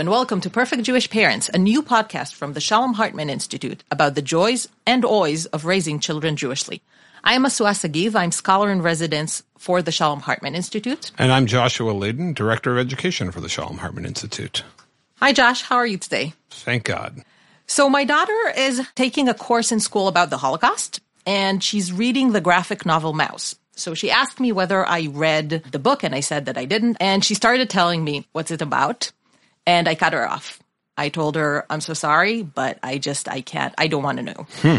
And welcome to Perfect Jewish Parents, a new podcast from the Shalom Hartman Institute about the joys and oys of raising children Jewishly. I am Masua Sagiv. I'm scholar in residence for the Shalom Hartman Institute. And I'm Joshua Ladon, Director of Education for the Shalom Hartman Institute. Hi, Josh. How are you today? Thank God. So, my daughter is taking a course in school about the Holocaust, and she's reading the graphic novel Maus. So she asked me whether I read the book, and I said that I didn't. And she started telling me, What's it about? And I cut her off. I told her, I'm so sorry, but I just, I can't, I don't want to know. Hmm.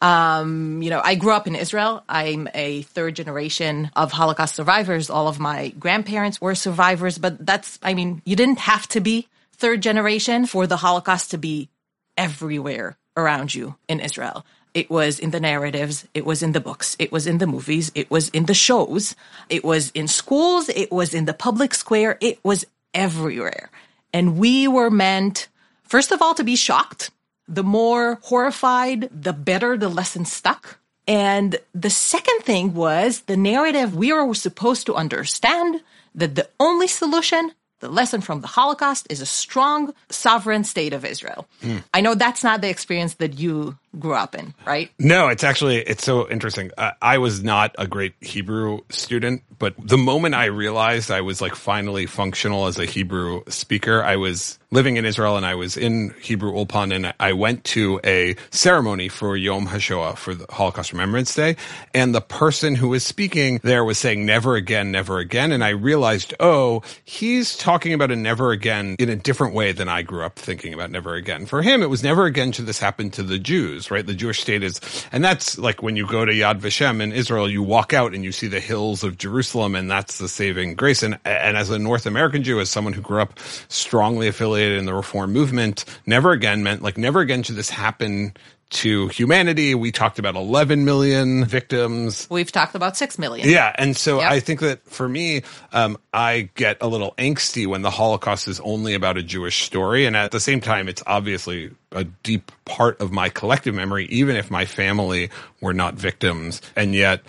Um, you know, I grew up in Israel. I'm a third generation of Holocaust survivors. All of my grandparents were survivors, but that's, I mean, you didn't have to be third generation for the Holocaust to be everywhere around you in Israel. It was in the narratives. It was in the books. It was in the movies. It was in the shows. It was in schools. It was in the public square. It was everywhere. And we were meant, first of all, to be shocked. The more horrified, the better the lesson stuck. And the second thing was the narrative we were supposed to understand that the only solution, the lesson from the Holocaust, is a strong sovereign state of Israel. Mm. I know that's not the experience that you grew up in, right? No, it's actually it's so interesting. Uh, I was not a great Hebrew student, but the moment I realized I was like finally functional as a Hebrew speaker, I was living in Israel and I was in Hebrew Ulpan and I went to a ceremony for Yom HaShoah for the Holocaust Remembrance Day. And the person who was speaking there was saying never again, never again. And I realized, oh, he's talking about a never again in a different way than I grew up thinking about never again. For him, it was never again should this happen to the Jews Jews, right? The Jewish state is, and that's like when you go to Yad Vashem in Israel, you walk out and you see the hills of Jerusalem, and that's the saving grace. And and as a North American Jew, as someone who grew up strongly affiliated in the Reform movement, never again meant like never again should this happen to humanity. We talked about 11 million victims. We've talked about 6 million. Yeah. And so yep. I think that for me, um, I get a little angsty when the Holocaust is only about a Jewish story. And at the same time, it's obviously a deep part of my collective memory, even if my family were not victims. And yet,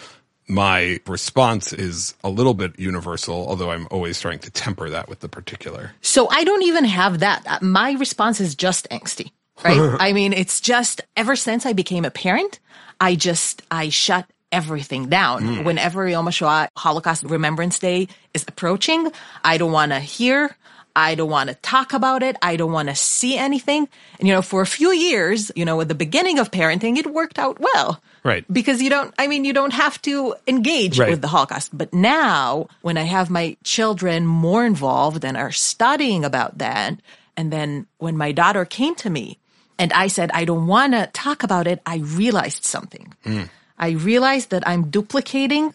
my response is a little bit universal, although I'm always trying to temper that with the particular. So I don't even have that. My response is just angsty right? I mean, it's just ever since I became a parent, I just, I shut everything down. Mm. Whenever Yom HaShoah, Holocaust Remembrance Day is approaching, I don't want to hear. I don't want to talk about it. I don't want to see anything. And, you know, for a few years, you know, at the beginning of parenting, it worked out well. Right. Because you don't, I mean, you don't have to engage right. with the Holocaust. But now, when I have my children more involved and are studying about that, and then when my daughter came to me and I said, I don't want to talk about it. I realized something. Mm. I realized that I'm duplicating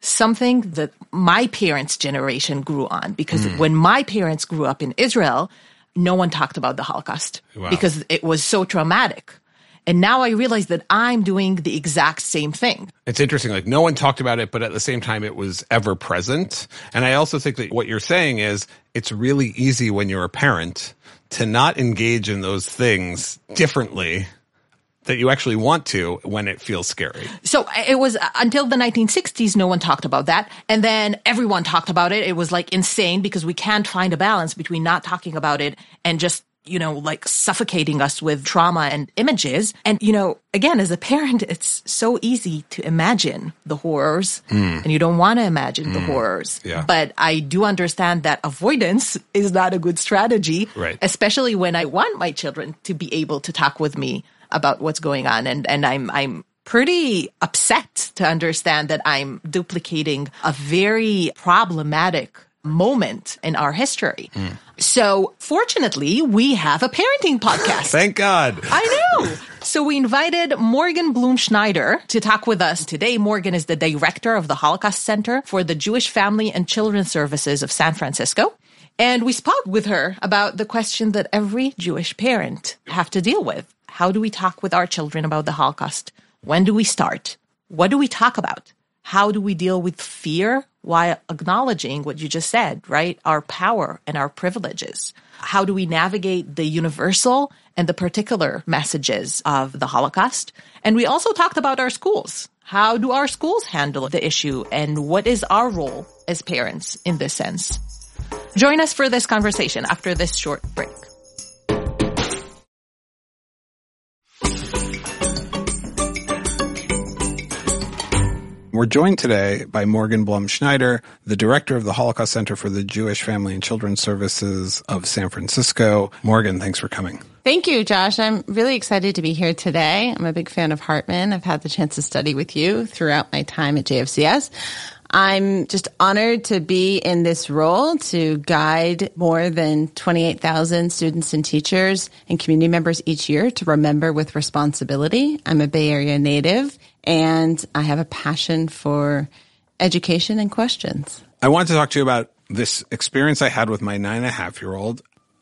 something that my parents' generation grew on because mm. when my parents grew up in Israel, no one talked about the Holocaust wow. because it was so traumatic. And now I realize that I'm doing the exact same thing. It's interesting. Like no one talked about it, but at the same time, it was ever present. And I also think that what you're saying is it's really easy when you're a parent to not engage in those things differently that you actually want to when it feels scary. So it was uh, until the 1960s, no one talked about that. And then everyone talked about it. It was like insane because we can't find a balance between not talking about it and just you know, like suffocating us with trauma and images. And, you know, again, as a parent, it's so easy to imagine the horrors mm. and you don't want to imagine mm. the hmm. horrors. Yeah. But I do understand that avoidance is not a good strategy, right. especially when I want my children to be able to talk with me about what's going on. And, and I'm, I'm, pretty upset to understand that I'm duplicating a very problematic moment in our history. Mm. So fortunately, we have a parenting podcast. Thank God. I know. So we invited Morgan Blum Schneider to talk with us today. Morgan is the director of the Holocaust Center for the Jewish Family and Children Services of San Francisco. And we spoke with her about the question that every Jewish parent have to deal with. How do we talk with our children about the Holocaust? When do we start? What do we talk about? How do we deal with fear while acknowledging what you just said, right? Our power and our privileges. How do we navigate the universal and the particular messages of the Holocaust? And we also talked about our schools. How do our schools handle the issue and what is our role as parents in this sense? Join us for this conversation after this short break. We're joined today by Morgan Blum Schneider, the director of the Holocaust Center for the Jewish Family and Children's Services of San Francisco. Morgan, thanks for coming. Thank you, Josh. I'm really excited to be here today. I'm a big fan of Hartman. I've had the chance to study with you throughout my time at JFCS. I'm just honored to be in this role to guide more than 28,000 students and teachers and community members each year to remember with responsibility. I'm a Bay Area native and I have a passion for education and questions. I wanted to talk to you about this experience I had with my nine and a half year old.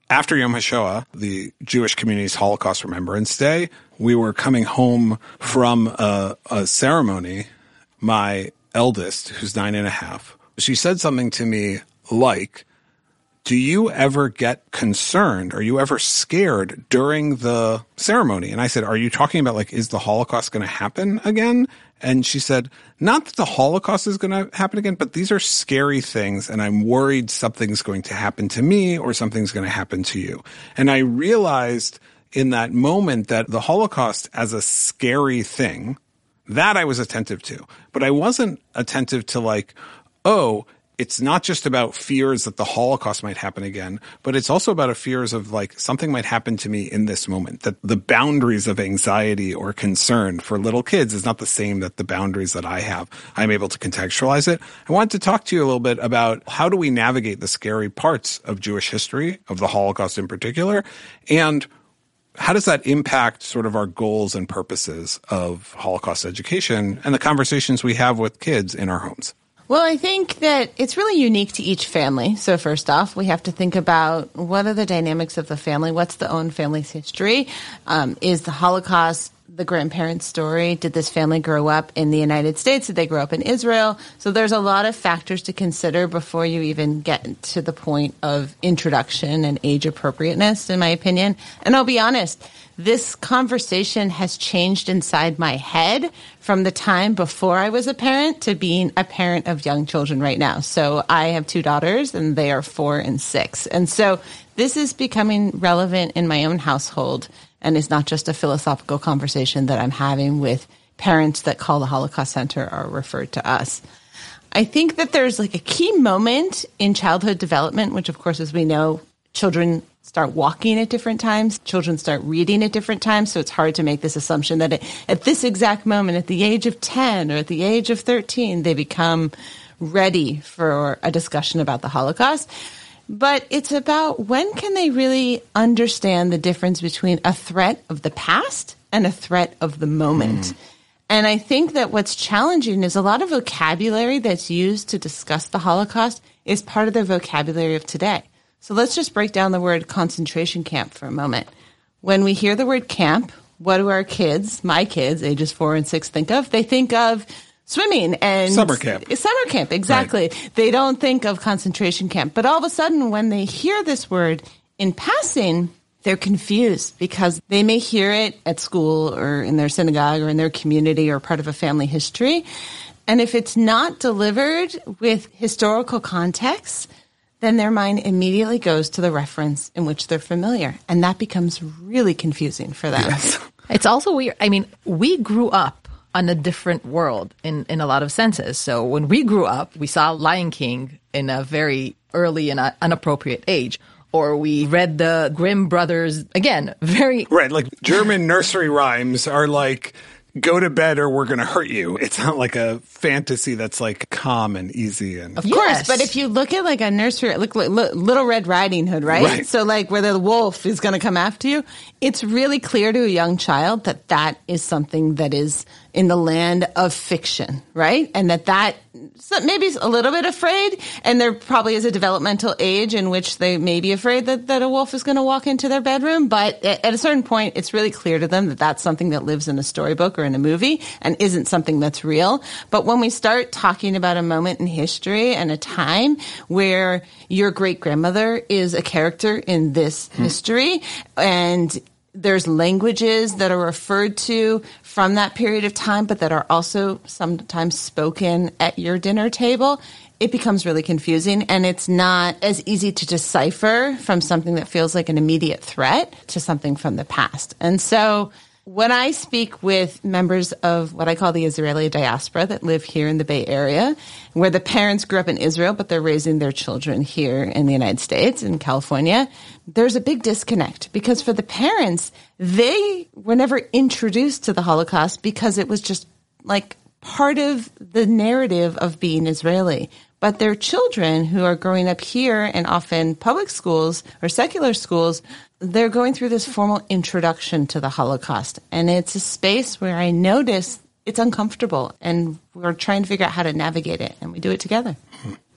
After Yom HaShoah, the Jewish community's Holocaust Remembrance Day, we were coming home from a, a ceremony. My eldest, who's nine and a half, she said something to me like, do you ever get concerned? Are you ever scared during the ceremony? And I said, are you talking about like, is the Holocaust going to happen again? And she said, not that the Holocaust is going to happen again, but these are scary things. And I'm worried something's going to happen to me or something's going to happen to you. And I realized in that moment that the Holocaust as a scary thing that I was attentive to, but I wasn't attentive to like, oh, it's not just about fears that the Holocaust might happen again, but it's also about a fears of like something might happen to me in this moment. That the boundaries of anxiety or concern for little kids is not the same that the boundaries that I have. I'm able to contextualize it. I wanted to talk to you a little bit about how do we navigate the scary parts of Jewish history, of the Holocaust in particular, and how does that impact sort of our goals and purposes of Holocaust education and the conversations we have with kids in our homes? Well, I think that it's really unique to each family. So, first off, we have to think about what are the dynamics of the family? What's the own family's history? Um, is the Holocaust the grandparents' story? Did this family grow up in the United States? Did they grow up in Israel? So there's a lot of factors to consider before you even get to the point of introduction and age appropriateness, in my opinion. And I'll be honest, this conversation has changed inside my head from the time before I was a parent to being a parent of young children right now. So I have two daughters and they are four and six. And so this is becoming relevant in my own household and is not just a philosophical conversation that I'm having with parents that call the Holocaust Center or referred to us. I think that there's like a key moment in childhood development, which of course, as we know, children start walking at different times, children start reading at different times. So it's hard to make this assumption that at this exact moment, at the age of 10 or at the age of 13, they become ready for a discussion about the Holocaust but it's about when can they really understand the difference between a threat of the past and a threat of the moment. Mm. And I think that what's challenging is a lot of vocabulary that's used to discuss the Holocaust is part of the vocabulary of today. So let's just break down the word concentration camp for a moment. When we hear the word camp, what do our kids, my kids, ages four and six, think of? They think of swimming and summer camp. Summer camp, exactly. Right. They don't think of concentration camp. But all of a sudden, when they hear this word in passing, they're confused because they may hear it at school or in their synagogue or in their community or part of a family history. And if it's not delivered with historical context, then their mind immediately goes to the reference in which they're familiar. And that becomes really confusing for them. Yes. It's also weird. I mean, we grew up on a different world in, in a lot of senses. So when we grew up, we saw Lion King in a very early and uh, inappropriate age. Or we read the Grimm brothers again, very right. Like German nursery rhymes are like go to bed or we're going to hurt you. It's not like a fantasy that's like calm and easy and of yes. course. But if you look at like a nursery, look, look, look Little Red Riding Hood, right? right? So like where the wolf is going to come after you, it's really clear to a young child that that is something that is in the land of fiction, right? And that that so maybe a little bit afraid, and there probably is a developmental age in which they may be afraid that, that a wolf is going to walk into their bedroom. But at a certain point, it's really clear to them that that's something that lives in a storybook or in a movie and isn't something that's real. But when we start talking about a moment in history and a time where your great grandmother is a character in this hmm. history and there's languages that are referred to from that period of time, but that are also sometimes spoken at your dinner table, it becomes really confusing and it's not as easy to decipher from something that feels like an immediate threat to something from the past. And so when I speak with members of what I call the Israeli diaspora that live here in the Bay Area, where the parents grew up in Israel, but they're raising their children here in the United States, in California, there's a big disconnect because for the parents, they were never introduced to the Holocaust because it was just like part of the narrative of being Israeli. But their children who are growing up here and often public schools or secular schools they're going through this formal introduction to the Holocaust. And it's a space where I notice it's uncomfortable and we're trying to figure out how to navigate it and we do it together.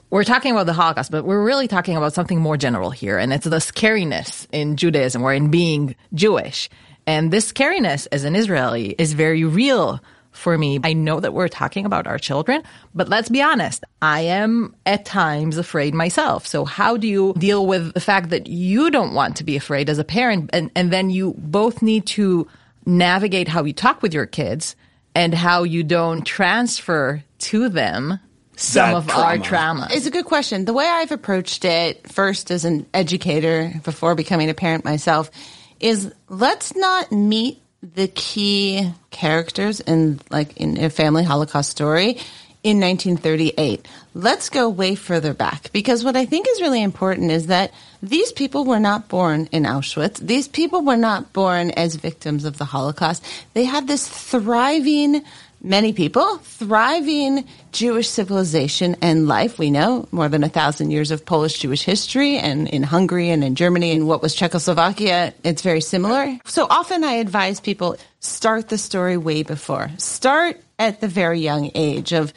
We're talking about the Holocaust, but we're really talking about something more general here. And it's the scariness in Judaism or in being Jewish. And this scariness as an Israeli is very real for me. I know that we're talking about our children, but let's be honest. I am at times afraid myself. So how do you deal with the fact that you don't want to be afraid as a parent? And, and then you both need to navigate how you talk with your kids and how you don't transfer to them some That of trauma. our trauma. It's a good question. The way I've approached it first as an educator before becoming a parent myself is let's not meet the key characters in like in a family Holocaust story in 1938. Let's go way further back because what I think is really important is that these people were not born in Auschwitz. These people were not born as victims of the Holocaust. They had this thriving many people, thriving Jewish civilization and life. We know more than a thousand years of Polish Jewish history, and in Hungary and in Germany and what was Czechoslovakia, it's very similar. So often I advise people start the story way before. Start at the very young age of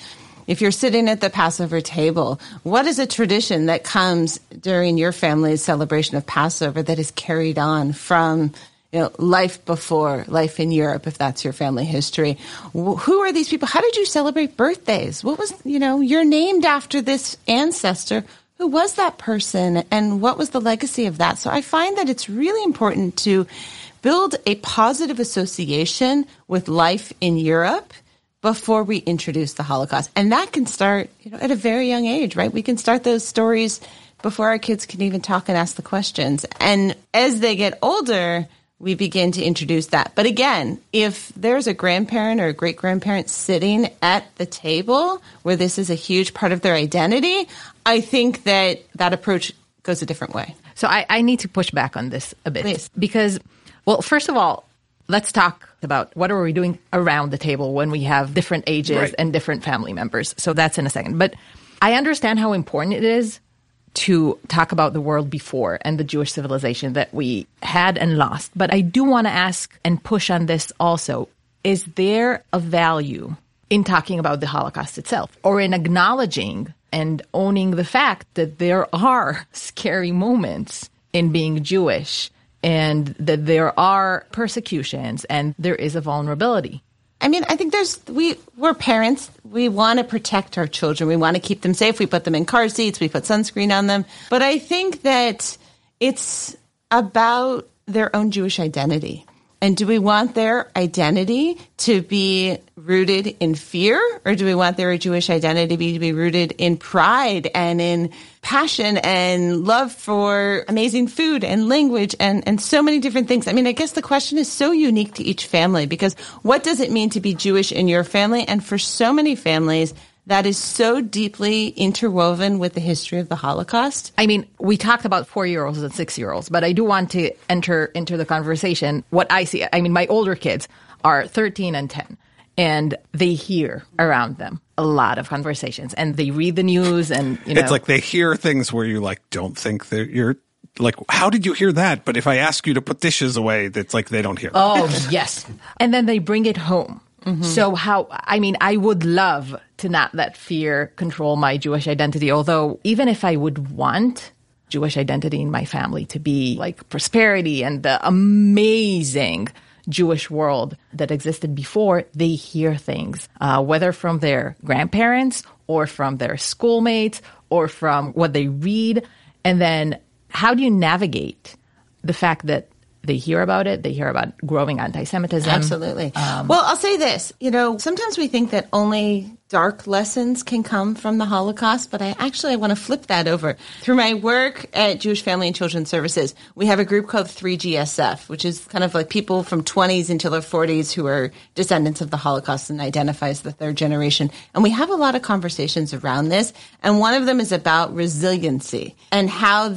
if you're sitting at the Passover table, what is a tradition that comes during your family's celebration of Passover that is carried on from you know, life before life in Europe, if that's your family history. Who are these people? How did you celebrate birthdays? What was, you know, you're named after this ancestor. Who was that person and what was the legacy of that? So I find that it's really important to build a positive association with life in Europe before we introduce the Holocaust. And that can start you know, at a very young age, right? We can start those stories before our kids can even talk and ask the questions. And as they get older, we begin to introduce that. But again, if there's a grandparent or a great grandparent sitting at the table where this is a huge part of their identity, I think that that approach goes a different way. So I, I need to push back on this a bit Please. because, well, first of all, let's talk about what are we doing around the table when we have different ages Right. and different family members. So that's in a second. But I understand how important it is to talk about the world before and the Jewish civilization that we had and lost. But I do want to ask and push on this also. Is there a value in talking about the Holocaust itself or in acknowledging and owning the fact that there are scary moments in being Jewish and that there are persecutions and there is a vulnerability? I mean, I think there's we we're parents. We want to protect our children. We want to keep them safe. We put them in car seats. We put sunscreen on them. But I think that it's about their own Jewish identity. And do we want their identity to be rooted in fear, or do we want their Jewish identity to be rooted in pride and in passion and love for amazing food and language and, and so many different things? I mean, I guess the question is so unique to each family because what does it mean to be Jewish in your family? And for so many families, that is so deeply interwoven with the history of the Holocaust. I mean, we talked about four year olds and six year olds, but I do want to enter into the conversation what I see. I mean, my older kids are 13 and 10, and they hear around them a lot of conversations and they read the news and, you know. It's like they hear things where you like don't think that you're like, how did you hear that? But if I ask you to put dishes away, that's like they don't hear. Oh, yes. And then they bring it home. So how I mean I would love to not let fear control my Jewish identity although even if I would want Jewish identity in my family to be like prosperity and the amazing Jewish world that existed before, they hear things, uh, whether from their grandparents or from their schoolmates or from what they read. And then how do you navigate the fact that they hear about it. They hear about growing anti-Semitism. Absolutely. Um, well, I'll say this. You know, sometimes we think that only dark lessons can come from the Holocaust, but I actually I want to flip that over. Through my work at Jewish Family and Children's Services, we have a group called 3GSF, which is kind of like people from 20s until their 40s who are descendants of the Holocaust and identify as the third generation. And we have a lot of conversations around this, and one of them is about resiliency and how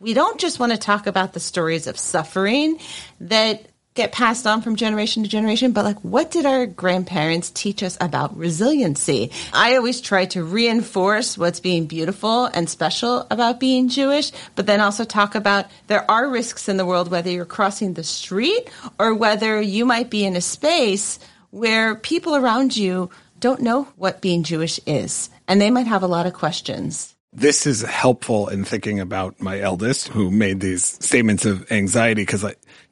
we don't just want to talk about the stories of suffering that get passed on from generation to generation, but like what did our grandparents teach us about resiliency? I always try to reinforce what's being beautiful and special about being Jewish, but then also talk about there are risks in the world, whether you're crossing the street or whether you might be in a space where people around you don't know what being Jewish is, and they might have a lot of questions this is helpful in thinking about my eldest who made these statements of anxiety because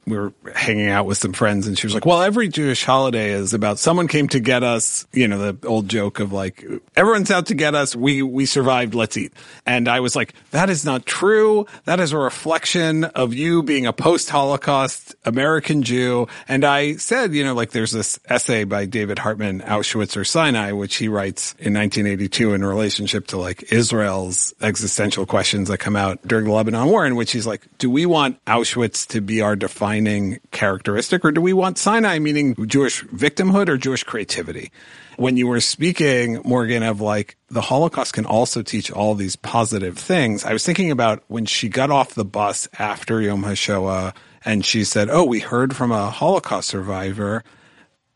we were hanging out with some friends and she was like, well, every Jewish holiday is about someone came to get us, you know, the old joke of like, everyone's out to get us. We, we survived. Let's eat. And I was like, that is not true. That is a reflection of you being a post Holocaust American Jew. And I said, you know, like there's this essay by David Hartman, Auschwitz or Sinai, which he writes in 1982 in relationship to like Israel's existential questions that come out during the Lebanon war, in which he's like, do we want Auschwitz to be our defining defining characteristic, or do we want Sinai meaning Jewish victimhood or Jewish creativity? When you were speaking, Morgan, of like the Holocaust can also teach all these positive things, I was thinking about when she got off the bus after Yom HaShoah and she said, Oh, we heard from a Holocaust survivor,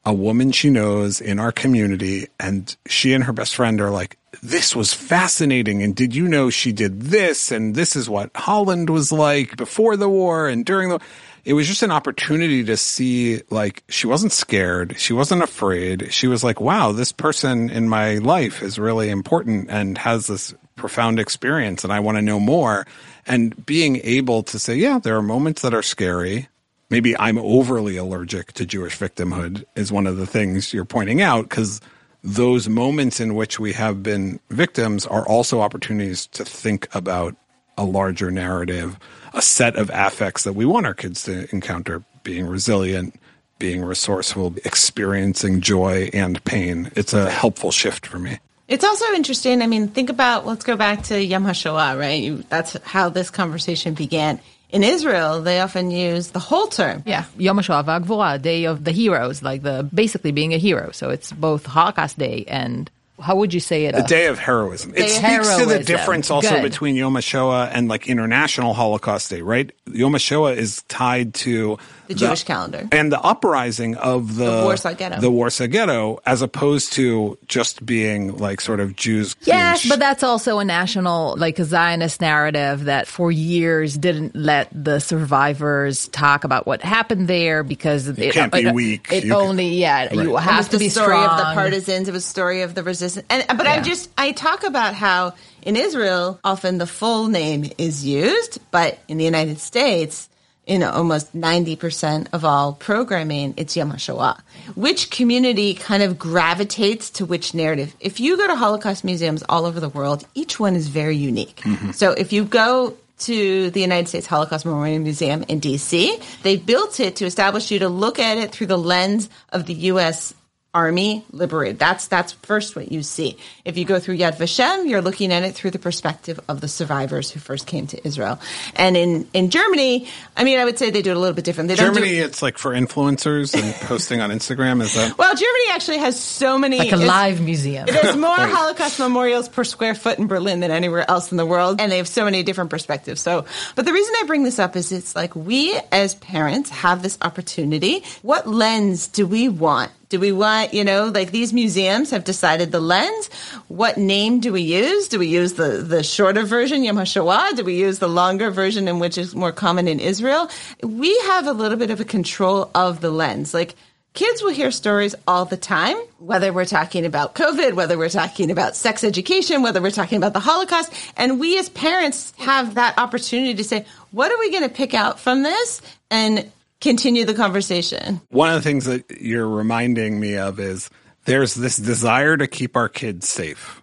a woman she knows in our community, and she and her best friend are like, this was fascinating. And did you know she did this? And this is what Holland was like before the war and during the it was just an opportunity to see like she wasn't scared. She wasn't afraid. She was like wow this person in my life is really important and has this profound experience and i want to know more. And being able to say yeah there are moments that are scary. Maybe i'm overly allergic to jewish victimhood is one of the things you're pointing out because those moments in which we have been victims are also opportunities to think about a larger narrative a set of affects that we want our kids to encounter being resilient, being resourceful, experiencing joy and pain. It's a helpful shift for me. It's also interesting. I mean, think about, let's go back to Yom HaShoah, right? You, that's how this conversation began. In Israel, they often use the whole term. Yeah, Yom HaShoah V'Gvura, Day of the Heroes, like the basically being a hero. So it's both Holocaust Day and how would you say it? The uh, Day of Heroism. It speaks heroism. to the difference also Good. between Yom HaShoah and like International Holocaust Day, right? Yom HaShoah is tied to the, the Jewish calendar and the uprising of the, the, Warsaw Ghetto, the Warsaw Ghetto, as opposed to just being like sort of Jews. Yes, but that's also a national, like a Zionist narrative that for years didn't let the survivors talk about what happened there because you it can't be it, weak. It you only, can, yeah, right. you have to be story strong. of the partisans. It was story of the resistance. And but yeah. I just I talk about how in Israel often the full name is used, but in the United States in almost 90% of all programming, it's Yom HaShoah. Which community kind of gravitates to which narrative? If you go to Holocaust museums all over the world, each one is very unique. Mm-hmm. So if you go to the United States Holocaust Memorial Museum in DC, they built it to establish you to look at it through the lens of the U.S army liberated. That's that's first what you see. If you go through Yad Vashem, you're looking at it through the perspective of the survivors who first came to Israel. And in in Germany, I mean, I would say they do it a little bit different. They Germany, do, it's like for influencers and posting on Instagram. Is that well? Germany actually has so many like a live museum. There's more right. Holocaust memorials per square foot in Berlin than anywhere else in the world, and they have so many different perspectives. So, but the reason I bring this up is it's like we as parents have this opportunity. What lens do we want do we want, you know, like these museums have decided the lens. What name do we use? Do we use the, the shorter version, Yom HaShoah? Do we use the longer version in which is more common in Israel? We have a little bit of a control of the lens. Like, Kids will hear stories all the time, whether we're talking about COVID, whether we're talking about sex education, whether we're talking about the Holocaust. And we as parents have that opportunity to say, what are we going to pick out from this? And continue the conversation. One of the things that you're reminding me of is there's this desire to keep our kids safe.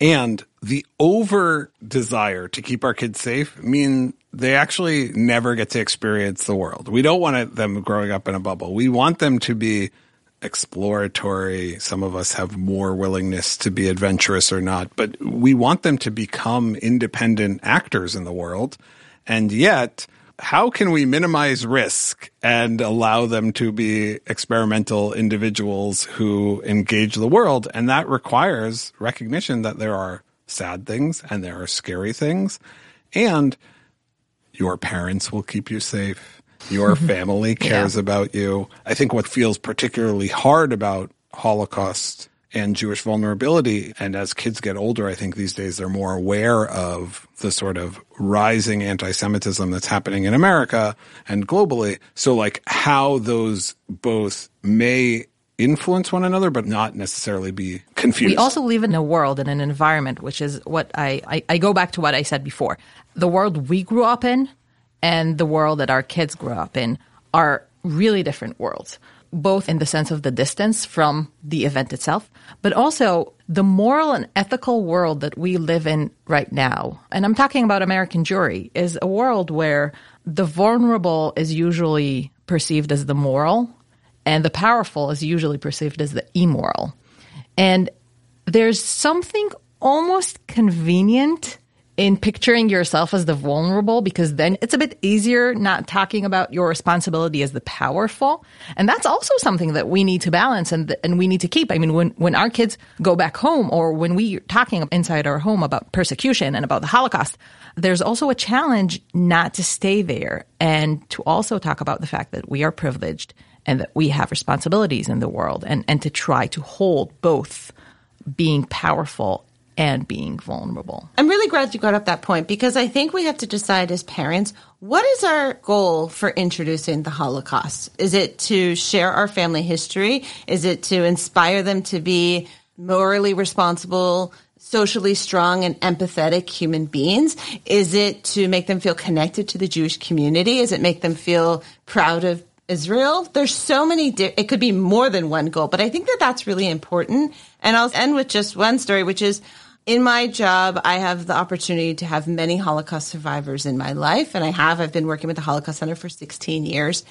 And the over desire to keep our kids safe mean they actually never get to experience the world. We don't want them growing up in a bubble. We want them to be exploratory. Some of us have more willingness to be adventurous or not, but we want them to become independent actors in the world. And yet, how can we minimize risk and allow them to be experimental individuals who engage the world? And that requires recognition that there are sad things and there are scary things. And your parents will keep you safe. Your mm-hmm. family cares yeah. about you. I think what feels particularly hard about Holocaust and Jewish vulnerability. And as kids get older, I think these days they're more aware of the sort of rising anti-Semitism that's happening in America and globally. So like how those both may influence one another, but not necessarily be confused. We also live in a world and an environment, which is what I, I, I go back to what I said before. The world we grew up in and the world that our kids grew up in are really different worlds both in the sense of the distance from the event itself, but also the moral and ethical world that we live in right now. And I'm talking about American Jewry, is a world where the vulnerable is usually perceived as the moral and the powerful is usually perceived as the immoral. And there's something almost convenient in picturing yourself as the vulnerable because then it's a bit easier not talking about your responsibility as the powerful. And that's also something that we need to balance and, and we need to keep. I mean, when, when our kids go back home or when we are talking inside our home about persecution and about the Holocaust, there's also a challenge not to stay there and to also talk about the fact that we are privileged and that we have responsibilities in the world and, and to try to hold both being powerful and being vulnerable. I'm really glad you got up that point because I think we have to decide as parents what is our goal for introducing the Holocaust? Is it to share our family history? Is it to inspire them to be morally responsible, socially strong, and empathetic human beings? Is it to make them feel connected to the Jewish community? Is it make them feel proud of Israel. There's so many, di- it could be more than one goal, but I think that that's really important. And I'll end with just one story, which is in my job, I have the opportunity to have many Holocaust survivors in my life. And I have, I've been working with the Holocaust Center for 16 years.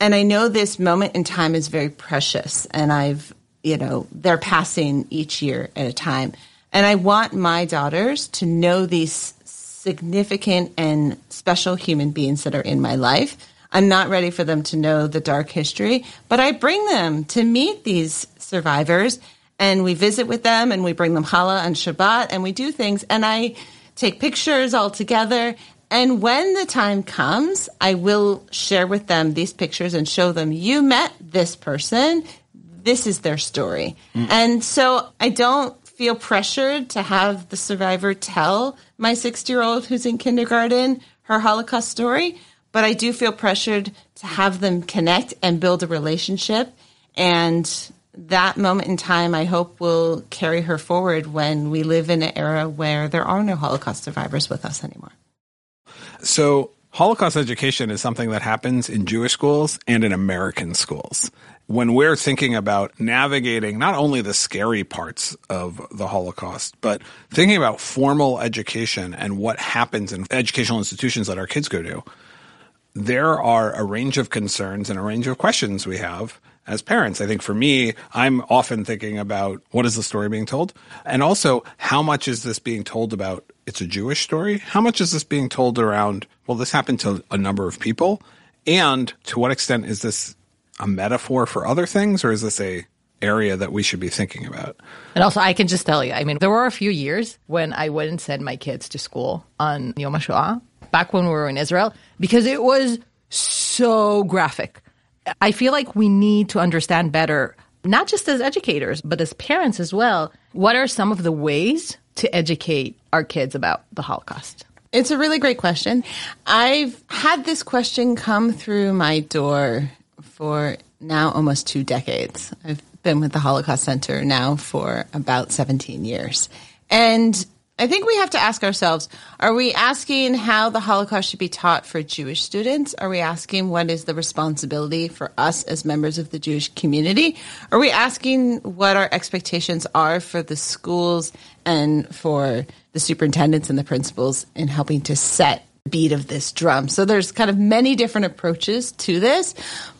And I know this moment in time is very precious. And I've, you know, they're passing each year at a time. And I want my daughters to know these significant and special human beings that are in my life. I'm not ready for them to know the dark history, but I bring them to meet these survivors and we visit with them and we bring them challah and Shabbat and we do things and I take pictures all together. And when the time comes, I will share with them these pictures and show them you met this person. This is their story. Mm. And so I don't feel pressured to have the survivor tell my 60 year old who's in kindergarten her Holocaust story, but I do feel pressured to have them connect and build a relationship and that moment in time, I hope, will carry her forward when we live in an era where there are no Holocaust survivors with us anymore. So, Holocaust education is something that happens in Jewish schools and in American schools. When we're thinking about navigating not only the scary parts of the Holocaust, but thinking about formal education and what happens in educational institutions that our kids go to, there are a range of concerns and a range of questions we have as parents. I think for me, I'm often thinking about what is the story being told? And also, how much is this being told about it's a Jewish story? How much is this being told around, well, this happened to a number of people? And to what extent is this a metaphor for other things or is this a area that we should be thinking about? And also, I can just tell you, I mean, there were a few years when I wouldn't send my kids to school on Yom HaShoah, back when we were in Israel, because it was so graphic I feel like we need to understand better, not just as educators, but as parents as well. What are some of the ways to educate our kids about the Holocaust? It's a really great question. I've had this question come through my door for now almost two decades. I've been with the Holocaust Center now for about 17 years. And I think we have to ask ourselves are we asking how the Holocaust should be taught for Jewish students? Are we asking what is the responsibility for us as members of the Jewish community? Are we asking what our expectations are for the schools and for the superintendents and the principals in helping to set the beat of this drum. So there's kind of many different approaches to this.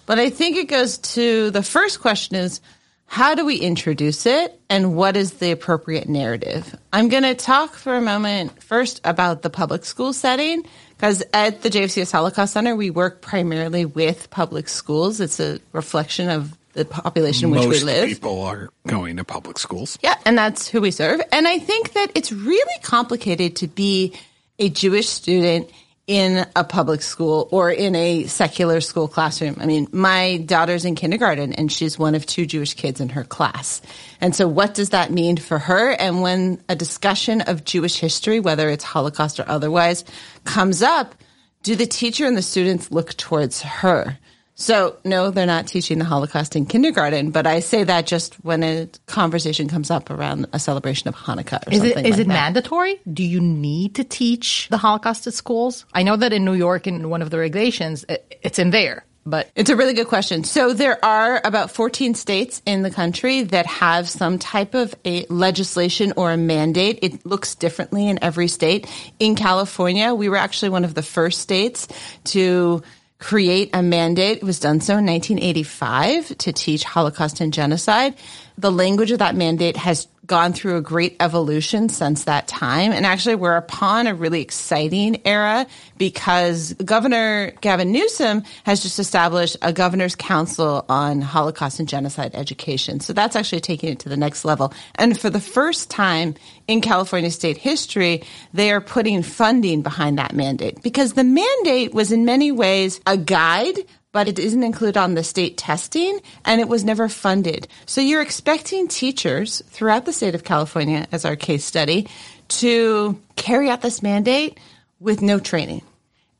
But I think it goes to the first question is how do we introduce it and what is the appropriate narrative? I'm going to talk for a moment first about the public school setting because at the JFCS Holocaust Center, we work primarily with public schools. It's a reflection of the population in which Most we live. people are going to public schools. Yeah, and that's who we serve. And I think that it's really complicated to be a Jewish student in a public school or in a secular school classroom. I mean, my daughter's in kindergarten and she's one of two Jewish kids in her class. And so what does that mean for her? And when a discussion of Jewish history, whether it's Holocaust or otherwise, comes up, do the teacher and the students look towards her? So, no, they're not teaching the Holocaust in kindergarten, but I say that just when a conversation comes up around a celebration of Hanukkah or Is something it is like it that. mandatory? Do you need to teach the Holocaust at schools? I know that in New York, in one of the regulations, it, it's in there, but It's a really good question. So there are about 14 states in the country that have some type of a legislation or a mandate. It looks differently in every state. In California, we were actually one of the first states to create a mandate. It was done so in 1985 to teach Holocaust and genocide. The language of that mandate has gone through a great evolution since that time. And actually, we're upon a really exciting era because Governor Gavin Newsom has just established a governor's council on Holocaust and genocide education. So that's actually taking it to the next level. And for the first time in California state history, they are putting funding behind that mandate because the mandate was in many ways a guide but it isn't included on the state testing and it was never funded. So you're expecting teachers throughout the state of California, as our case study, to carry out this mandate with no training.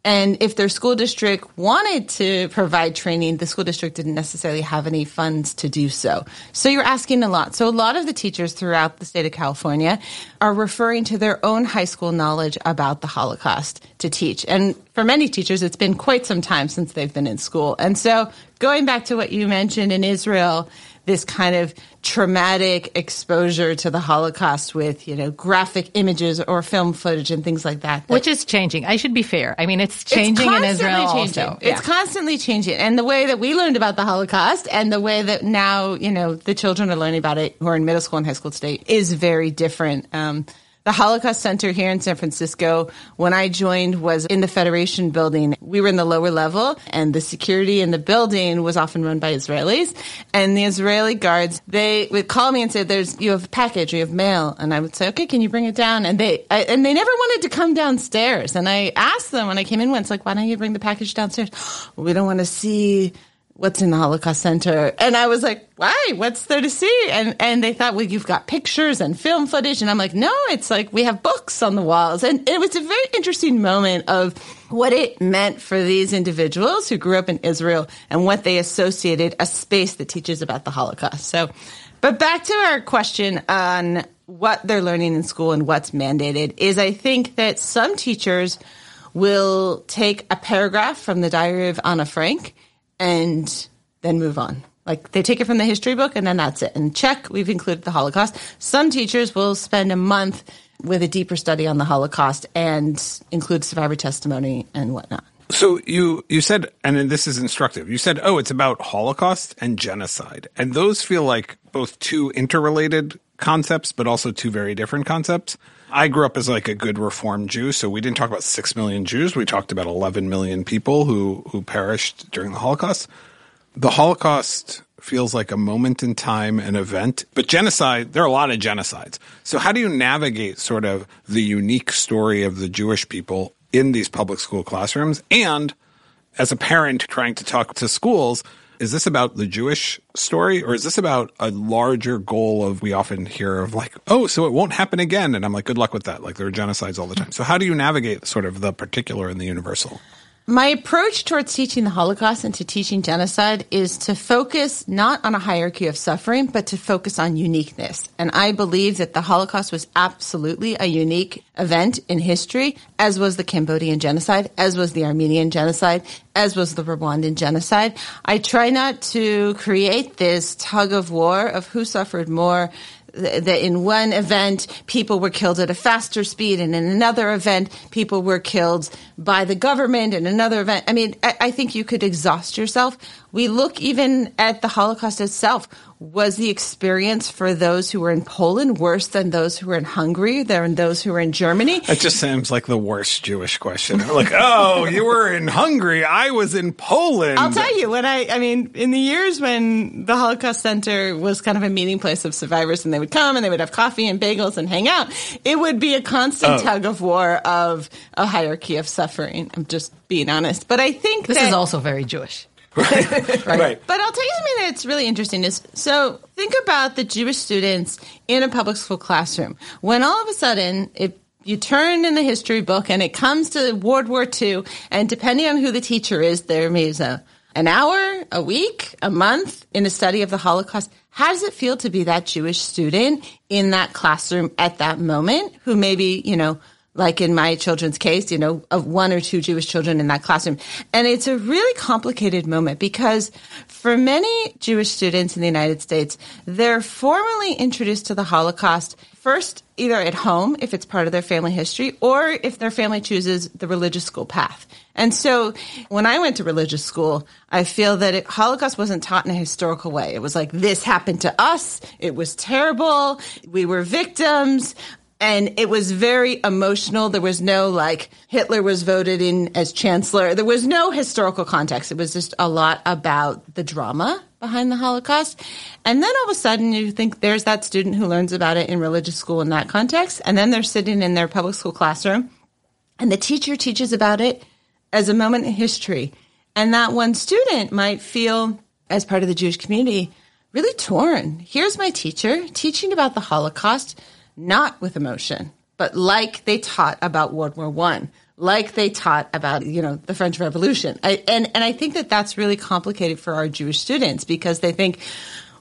And if their school district wanted to provide training, the school district didn't necessarily have any funds to do so. So you're asking a lot. So a lot of the teachers throughout the state of California are referring to their own high school knowledge about the Holocaust to teach. And for many teachers, it's been quite some time since they've been in school. And so going back to what you mentioned in Israel, this kind of traumatic exposure to the Holocaust with, you know, graphic images or film footage and things like that. that which is changing. I should be fair. I mean, it's changing in constantly Israel changing. also. It's constantly changing. And the way that we learned about the Holocaust and the way that now, you know, the children are learning about it who are in middle school and high school today is very different. Um, the Holocaust Center here in San Francisco, when I joined, was in the Federation building. We were in the lower level, and the security in the building was often run by Israelis. And the Israeli guards, they would call me and say, "There's you have a package, you have mail," and I would say, "Okay, can you bring it down?" And they I, and they never wanted to come downstairs. And I asked them when I came in once, like, "Why don't you bring the package downstairs?" we don't want to see what's in the Holocaust Center. And I was like, why? What's there to see? And and they thought, well, you've got pictures and film footage. And I'm like, no, it's like we have books on the walls. And it was a very interesting moment of what it meant for these individuals who grew up in Israel and what they associated a space that teaches about the Holocaust. So, but back to our question on what they're learning in school and what's mandated is I think that some teachers will take a paragraph from the diary of Anna Frank and then move on. Like they take it from the history book and then that's it. And check, we've included the Holocaust. Some teachers will spend a month with a deeper study on the Holocaust and include survivor testimony and whatnot. So you you said, and this is instructive. You said, "Oh, it's about Holocaust and genocide," and those feel like both two interrelated concepts, but also two very different concepts. I grew up as like a good Reformed Jew, so we didn't talk about six million Jews. We talked about eleven million people who who perished during the Holocaust. The Holocaust feels like a moment in time, an event, but genocide. There are a lot of genocides. So how do you navigate sort of the unique story of the Jewish people in these public school classrooms? And as a parent trying to talk to schools, is this about the Jewish story or is this about a larger goal of we often hear of like, oh, so it won't happen again? And I'm like, good luck with that. Like there are genocides all the time. So how do you navigate sort of the particular and the universal? My approach towards teaching the Holocaust and to teaching genocide is to focus not on a hierarchy of suffering, but to focus on uniqueness. And I believe that the Holocaust was absolutely a unique event in history, as was the Cambodian genocide, as was the Armenian genocide, as was the Rwandan genocide. I try not to create this tug of war of who suffered more that in one event people were killed at a faster speed, and in another event people were killed by the government, and another event. I mean, I, I think you could exhaust yourself. We look even at the Holocaust itself was the experience for those who were in Poland worse than those who were in Hungary, than those who were in Germany? That just seems like the worst Jewish question. like, oh, you were in Hungary, I was in Poland. I'll tell you, when I, I mean, in the years when the Holocaust Center was kind of a meeting place of survivors and they would come and they would have coffee and bagels and hang out, it would be a constant oh. tug of war of a hierarchy of suffering. I'm just being honest. But I think this that, is also very Jewish. right. right. But I'll tell you something that's really interesting is so think about the Jewish students in a public school classroom. When all of a sudden it you turn in the history book and it comes to World War II, and depending on who the teacher is, there may be a, an hour, a week, a month in a study of the Holocaust. How does it feel to be that Jewish student in that classroom at that moment who maybe, you know, like in my children's case, you know, of one or two Jewish children in that classroom. And it's a really complicated moment because for many Jewish students in the United States, they're formally introduced to the Holocaust first either at home if it's part of their family history or if their family chooses the religious school path. And so when I went to religious school, I feel that it, Holocaust wasn't taught in a historical way. It was like, this happened to us. It was terrible. We were victims and it was very emotional. There was no like Hitler was voted in as chancellor. There was no historical context. It was just a lot about the drama behind the Holocaust. And then all of a sudden you think there's that student who learns about it in religious school in that context. And then they're sitting in their public school classroom and the teacher teaches about it as a moment in history. And that one student might feel as part of the Jewish community really torn. Here's my teacher teaching about the Holocaust not with emotion, but like they taught about World War One, like they taught about you know the French Revolution. I, and and I think that that's really complicated for our Jewish students because they think.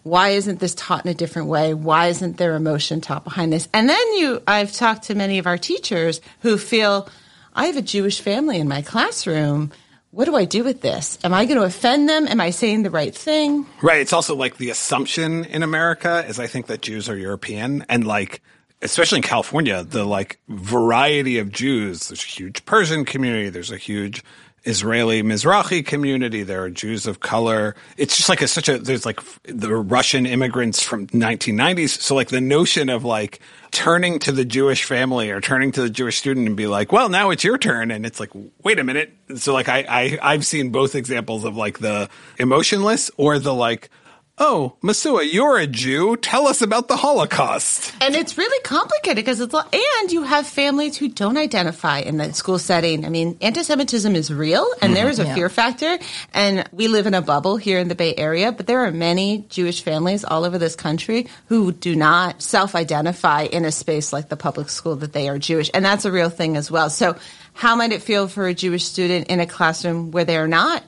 Why isn't this taught in a different way? Why isn't there emotion taught behind this? And then you, I've talked to many of our teachers who feel, I have a Jewish family in my classroom what do I do with this? Am I going to offend them? Am I saying the right thing? Right. It's also like the assumption in America is I think that Jews are European and like especially in California, the like variety of Jews. There's a huge Persian community. There's a huge Israeli Mizrahi community. There are Jews of color. It's just like a, such a, there's like the Russian immigrants from 1990s. So like the notion of like turning to the Jewish family or turning to the Jewish student and be like, well, now it's your turn. And it's like, wait a minute. So like I, I, I've seen both examples of like the emotionless or the like, Oh, Masua, you're a Jew. Tell us about the Holocaust. And it's really complicated because it's, and you have families who don't identify in the school setting. I mean, anti-Semitism is real and mm-hmm. there is a yeah. fear factor. And we live in a bubble here in the Bay Area, but there are many Jewish families all over this country who do not self-identify in a space like the public school that they are Jewish. And that's a real thing as well. So how might it feel for a Jewish student in a classroom where they are not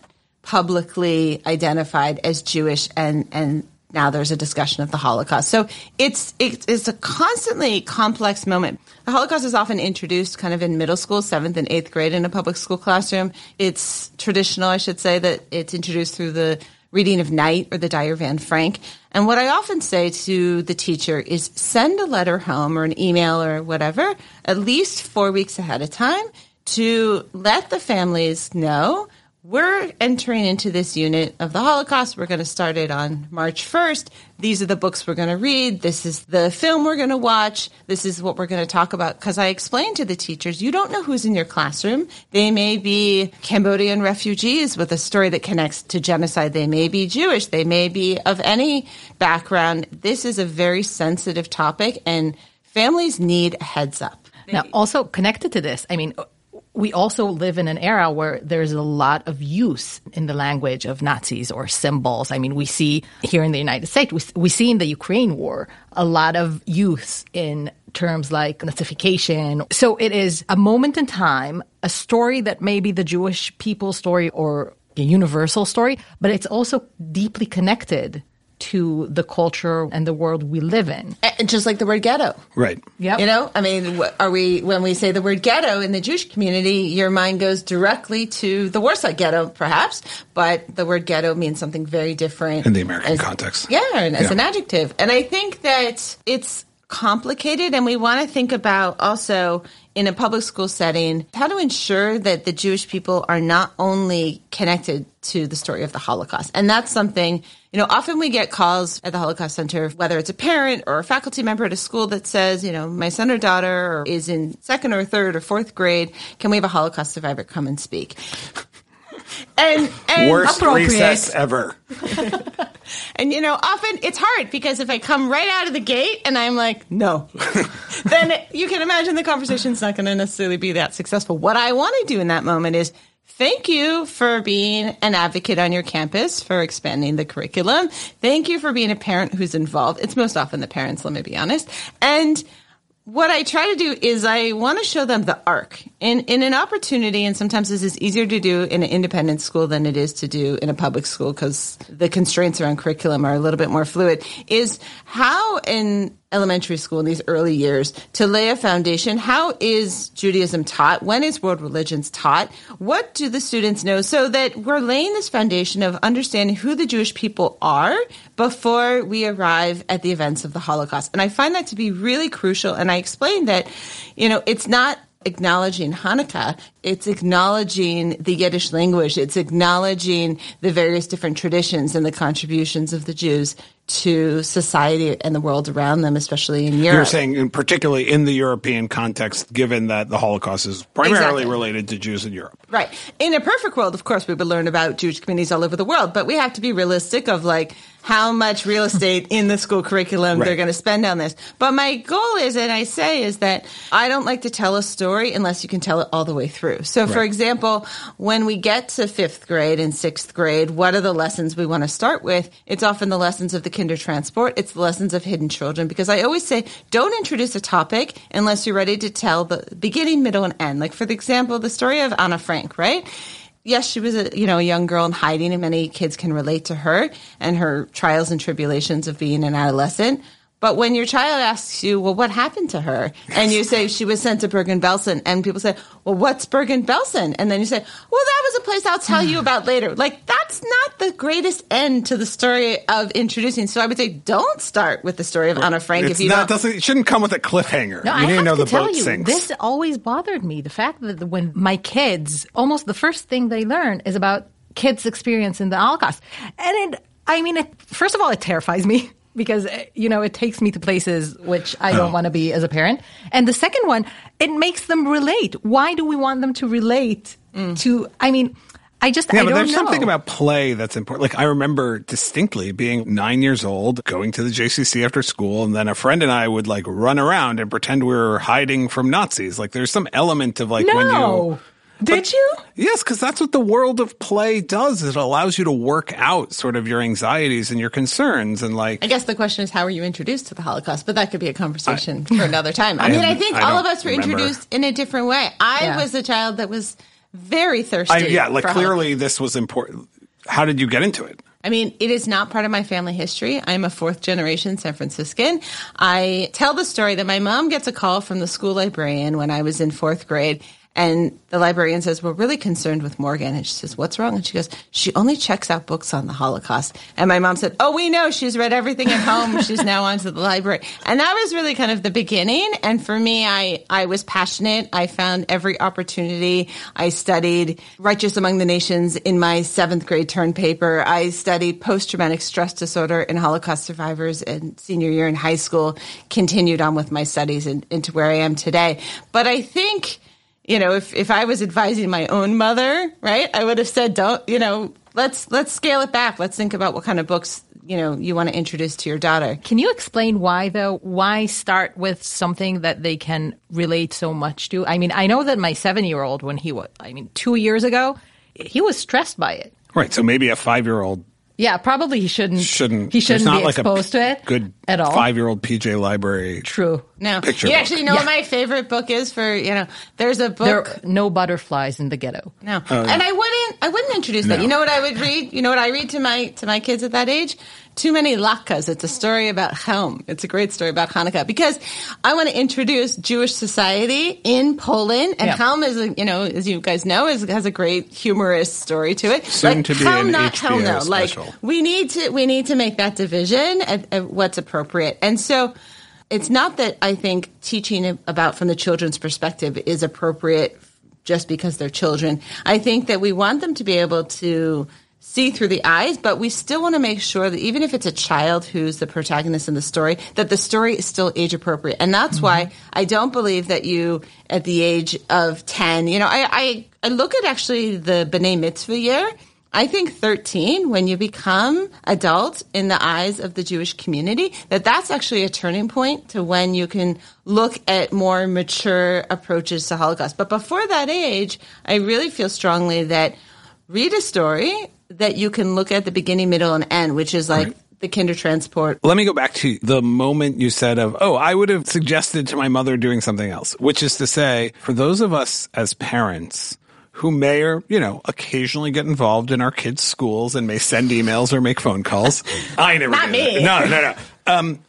publicly identified as Jewish and and now there's a discussion of the Holocaust. So it's it's a constantly complex moment. The Holocaust is often introduced kind of in middle school, seventh and eighth grade in a public school classroom. It's traditional, I should say, that it's introduced through the reading of Night or the of Anne Frank. And what I often say to the teacher is send a letter home or an email or whatever, at least four weeks ahead of time to let the families know we're entering into this unit of the Holocaust. We're going to start it on March 1st. These are the books we're going to read. This is the film we're going to watch. This is what we're going to talk about. Because I explained to the teachers, you don't know who's in your classroom. They may be Cambodian refugees with a story that connects to genocide. They may be Jewish. They may be of any background. This is a very sensitive topic, and families need a heads up. Now, also connected to this, I mean, we also live in an era where there's a lot of use in the language of Nazis or symbols. I mean, we see here in the United States, we, we see in the Ukraine war a lot of use in terms like Nazification. So it is a moment in time, a story that may be the Jewish people's story or a universal story, but it's also deeply connected to the culture and the world we live in. And just like the word ghetto. Right. Yeah. You know, I mean, are we, when we say the word ghetto in the Jewish community, your mind goes directly to the Warsaw ghetto, perhaps, but the word ghetto means something very different. In the American as, context. Yeah, and as yeah. an adjective. And I think that it's complicated and we want to think about also in a public school setting how to ensure that the Jewish people are not only connected to the story of the Holocaust. And that's something, you know, often we get calls at the Holocaust Center, whether it's a parent or a faculty member at a school that says, you know, my son or daughter is in second or third or fourth grade. Can we have a Holocaust survivor come and speak? And, and Worst recess ever. And you know, often it's hard because if I come right out of the gate and I'm like, no, then you can imagine the conversation's not going to necessarily be that successful. What I want to do in that moment is thank you for being an advocate on your campus for expanding the curriculum. Thank you for being a parent who's involved. It's most often the parents, let me be honest. And what I try to do is I want to show them the arc in, in an opportunity. And sometimes this is easier to do in an independent school than it is to do in a public school because the constraints around curriculum are a little bit more fluid is how in elementary school in these early years to lay a foundation. How is Judaism taught? When is world religions taught? What do the students know so that we're laying this foundation of understanding who the Jewish people are before we arrive at the events of the Holocaust? And I find that to be really crucial. And I explain that, you know, it's not acknowledging Hanukkah, it's acknowledging the Yiddish language, it's acknowledging the various different traditions and the contributions of the Jews to society and the world around them, especially in Europe. You're saying, and particularly in the European context, given that the Holocaust is primarily Exactly. related to Jews in Europe. Right. In a perfect world, of course, we would learn about Jewish communities all over the world, but we have to be realistic of like how much real estate in the school curriculum they're going to spend on this. But my goal is, and I say, is that I don't like to tell a story unless you can tell it all the way through. So, for example, when we get to fifth grade and sixth grade, what are the lessons we want to start with? It's often the lessons of the Kindertransport. It's the lessons of hidden children because I always say, don't introduce a topic unless you're ready to tell the beginning, middle, and end. Like, for the example, the story of Anna Frank, right? Yes, she was a you know a young girl in hiding, and many kids can relate to her and her trials and tribulations of being an adolescent. But when your child asks you, well, what happened to her? And you say she was sent to Bergen-Belsen, and people say, well, what's Bergen-Belsen? And then you say, well, that was a place I'll tell you about later. Like, that's not the greatest end to the story of introducing. So I would say, don't start with the story of Anna Frank It's if you not, don't. doesn't, it shouldn't come with a cliffhanger. No, you I need to have know to the tell boat you, sinks. this always bothered me. The fact that when my kids, almost the first thing they learn is about kids' experience in the Holocaust, and it, I mean, it, first of all, it terrifies me because eh, you know it takes me to places which I Oh. don't want to be as a parent. And the second one, it makes them relate. Why do we want them to relate to? I mean. I just Yeah, I but there's know. something about play that's important. Like I remember distinctly being nine years old, going to the JCC after school, and then a friend and I would like run around and pretend we were hiding from Nazis. Like there's some element of like when you. No. Did you? Yes, because that's what the world of play does. It allows you to work out sort of your anxieties and your concerns, and like I guess the question is, how were you introduced to the Holocaust? But that could be a conversation for another time. I, I mean, I think I all of us were remember. introduced in a different way. I Yeah. was a child that was very thirsty. I, yeah, like for clearly this was important. How did you get into it? I mean, it is not part of my family history. I'm a fourth generation San Franciscan. I tell the story that my mom gets a call from the school librarian when I was in fourth grade. And the librarian says, We're really concerned with Morgan. And she says, What's wrong? And she goes, She only checks out books on the Holocaust. And my mom said, Oh, we know. She's read everything at home. She's now on to the library. And that was really kind of the beginning. And for me, I, I was passionate. I found every opportunity. I studied Righteous Among the Nations in my seventh grade term paper. I studied post traumatic stress disorder in Holocaust survivors in senior year in high school, continued on with my studies and, into where I am today. But I think, you know, if, if I was advising my own mother, right, I would have said, don't, you know, let's, let's scale it back. Let's think about what kind of books, you know, you want to introduce to your daughter. Can you explain why, though? Why start with something that they can relate so much to? I mean, I know that my seven year old, when he was, I mean, two years ago, he was stressed by it. Right. So maybe a five year old Yeah, probably he shouldn't. shouldn't. He shouldn't not be like exposed a to it Good at all. Five year old PJ library. True. No, Picture you book. actually know Yeah. what my favorite book is for, you know, there's a book. There are no butterflies in the ghetto. No, oh, and I wouldn't. I wouldn't introduce that. You know what I would read? You know what I read to my to my kids at that age? Too many latkes. It's a story about Chelm. It's a great story about Hanukkah because I want to introduce Jewish society in Poland, and. Chelm is, a, you know, as you guys know, is, has a great humorous story to it. Soon like, to be Chelm, an not Chelm, HBO no. Like we need to we need to make that division at, at what's appropriate, and so it's not that I think teaching about from the children's perspective is appropriate just because they're children. I think that we want them to be able to see through the eyes, but we still want to make sure that even if it's a child who's the protagonist in the story, that the story is still age appropriate. And that's mm-hmm. why I don't believe that you, at the age of 10, you know, I, I, I look at actually the B'nai Mitzvah year I think 13, when you become adult in the eyes of the Jewish community, that that's actually a turning point to when you can look at more mature approaches to Holocaust. But before that age, I really feel strongly that read a story that you can look at the beginning, middle, and end, which is like the Kindertransport. Let me go back to the moment you said of, oh, I would have suggested to my mother doing something else, which is to say, for those of us as parents, who may or, you know, occasionally get involved in our kids' schools and may send emails or make phone calls. I never Not me. That. No, no, no. Um,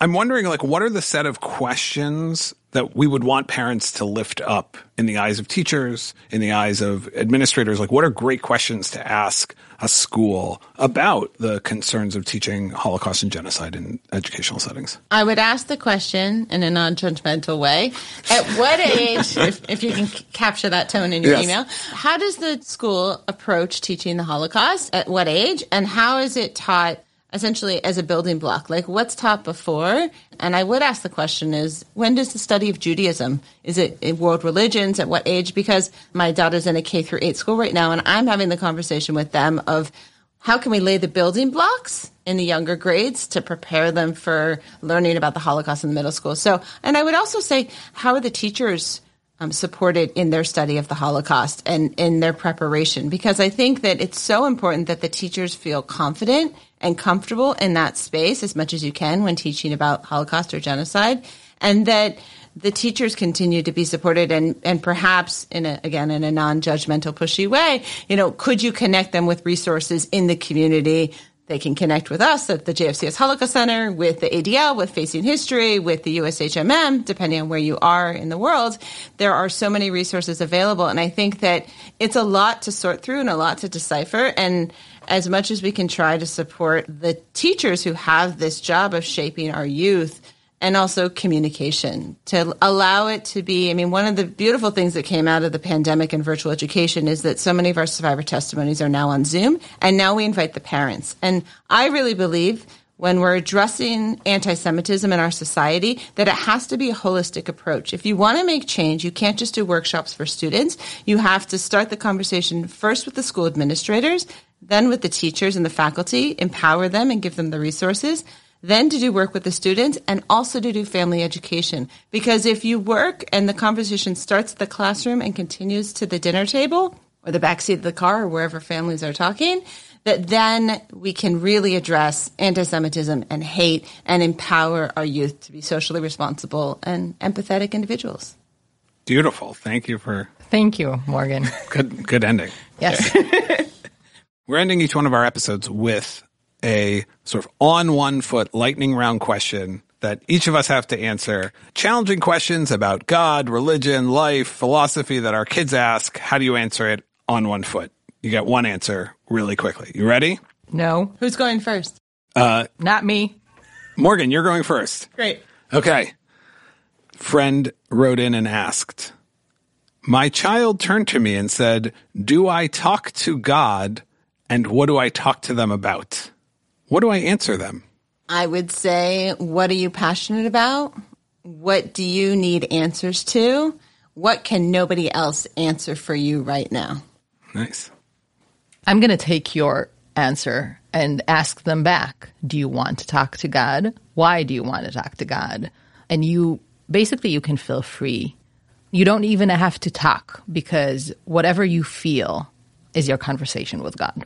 I'm wondering, like, what are the set of questions that we would want parents to lift up in the eyes of teachers, in the eyes of administrators? Like, what are great questions to ask a school about the concerns of teaching Holocaust and genocide in educational settings? I would ask the question in a non judgmental way. At what age, if, if, you can c- capture that tone in your yes. email, how does the school approach teaching the Holocaust? At what age? And how is it taught essentially as a building block. Like what's taught before? And i would ask the question is when does the study of judaism is it in world religions? At what age? Because my daughter's in a k through 8 school right now and i'm having the conversation with them of how can we lay the building blocks in the younger grades to prepare them for learning about the holocaust in the middle school? So and i would also say how are the teachers um, supported in their study of the Holocaust and in their preparation? Because I think that it's so important that the teachers feel confident and comfortable in that space as much as you can when teaching about Holocaust or genocide, and that the teachers continue to be supported and, and perhaps in a, again in a non-judgmental pushy way you know could you connect them with resources in the community they can connect with us at the JFCS Holocaust Center, with the ADL, with Facing History, with the USHMM, depending on where you are in the world. There are so many resources available. And I think that it's a lot to sort through and a lot to decipher. And as much as we can try to support the teachers who have this job of shaping our youth, and also communication to allow it to be. I mean, one of the beautiful things that came out of the pandemic and virtual education is that so many of our survivor testimonies are now on Zoom, and now we invite the parents. And I really believe when we're addressing anti Semitism in our society that it has to be a holistic approach. If you want to make change, you can't just do workshops for students. You have to start the conversation first with the school administrators, then with the teachers and the faculty, empower them and give them the resources then to do work with the students and also to do family education. Because if you work and the conversation starts at the classroom and continues to the dinner table or the backseat of the car or wherever families are talking, that then we can really address anti-Semitism and hate and empower our youth to be socially responsible and empathetic individuals. Beautiful. Thank you for. Thank you, Morgan. Good, good ending. Yes. We're ending each one of our episodes with a sort of on one foot lightning round question that each of us have to answer. Challenging questions about God, religion, life, philosophy that our kids ask. How do you answer it on one foot? You get one answer really quickly. You ready? No. Who's going first? Uh, Not me. Morgan, you're going first. Great. Okay. Friend wrote in and asked, My child turned to me and said, Do I talk to God and what do I talk to them about? What do I answer them? I would say, what are you passionate about? What do you need answers to? What can nobody else answer for you right now? Nice. I'm going to take your answer and ask them back. Do you want to talk to God? Why do you want to talk to God? And you basically you can feel free. You don't even have to talk because whatever you feel is your conversation with God.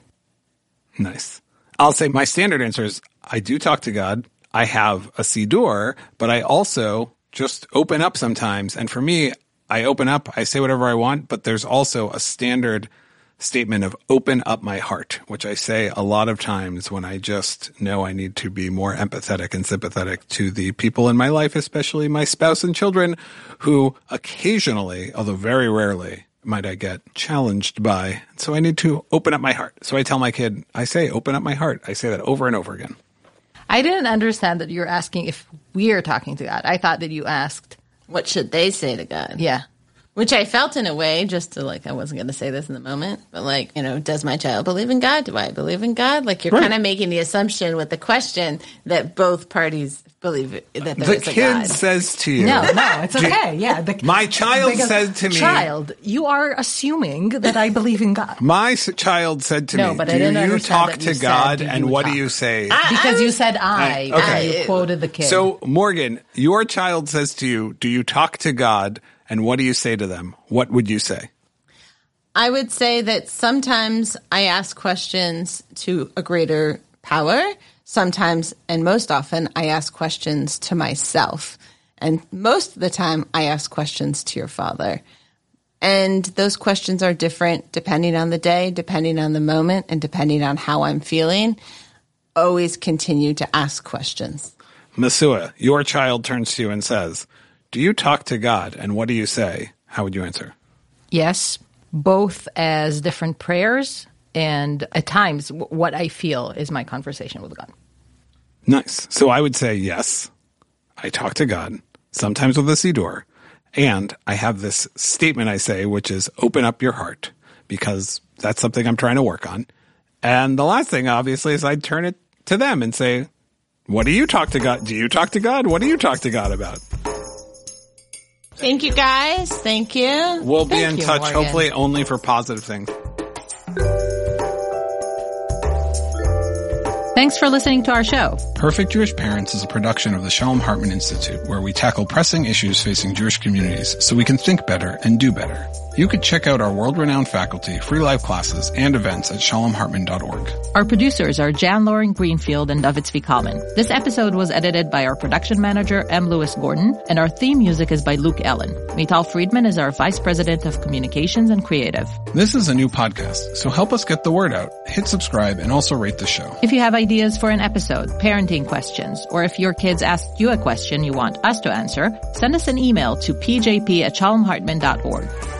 Nice. I'll say my standard answer is I do talk to God. I have a siddur, but I also just open up sometimes. And for me, I open up, I say whatever I want, but there's also a standard statement of open up my heart, which I say a lot of times when I just know I need to be more empathetic and sympathetic to the people in my life, especially my spouse and children who occasionally, although very rarely, might I get challenged by. So I need to open up my heart. So I tell my kid, I say, open up my heart. I say that over and over again. I didn't understand that you're asking if we're talking to God. I thought that you asked, What should they say to God? yeah. Which I felt in a way, just to like, I wasn't going to say this in the moment, but like, you know, does my child believe in God? Do I believe in God? Like, you're Right. kind of making the assumption with the question that both parties believe that there The is a kid God. says to you, No, no, it's okay. Yeah. The, My child because- said to me- Child, you are assuming that I believe in God. My s- child said to No, me, but I "Do didn't you understand talk that to you said, God, "Do and you what do you say?" Because you said I. okay. and You quoted the kid. So, Morgan, your child says to you, "Do you talk to God?" And what do you say to them? What would you say? I would say that sometimes I ask questions to a greater power. Sometimes, and most often, I ask questions to myself. And most of the time, I ask questions to your father. And those questions are different depending on the day, depending on the moment, and depending on how I'm feeling. Always continue to ask questions. Masua, your child turns to you and says, "Do you talk to God?" And what do you say? How would you answer? yes, both as different prayers and at times what I feel is my conversation with God. Nice. So I would say yes. I talk to God, sometimes with a siddur, and I have this statement I say, which is open up your heart, because that's something I'm trying to work on. And the last thing, obviously, is I turn it to them and say, what do you talk to God? Do you talk to God? What do you talk to God about? Thank you guys. Thank you. We'll be in you, touch, Morgan. hopefully only for positive things. Thanks for listening to our show. Perfect Jewish Parents is a production of the Shalom Hartman Institute, where we tackle pressing issues facing Jewish communities so we can think better and do better. You could check out our world-renowned faculty, free live classes, and events at shalomhartman.org. Our producers are Jan Lauren Greenfield and David Kalman. This episode was edited by our production manager, M. Lewis Gordon, and our theme music is by Luke Ellen. Mital Friedman is our Vice President of Communications and Creative. This is a new podcast, so help us get the word out. Hit subscribe and also rate the show. If you have ideas for an episode, parenting questions, or if your kids asked you a question you want us to answer, send us an email to pjp at shalomhartman.org.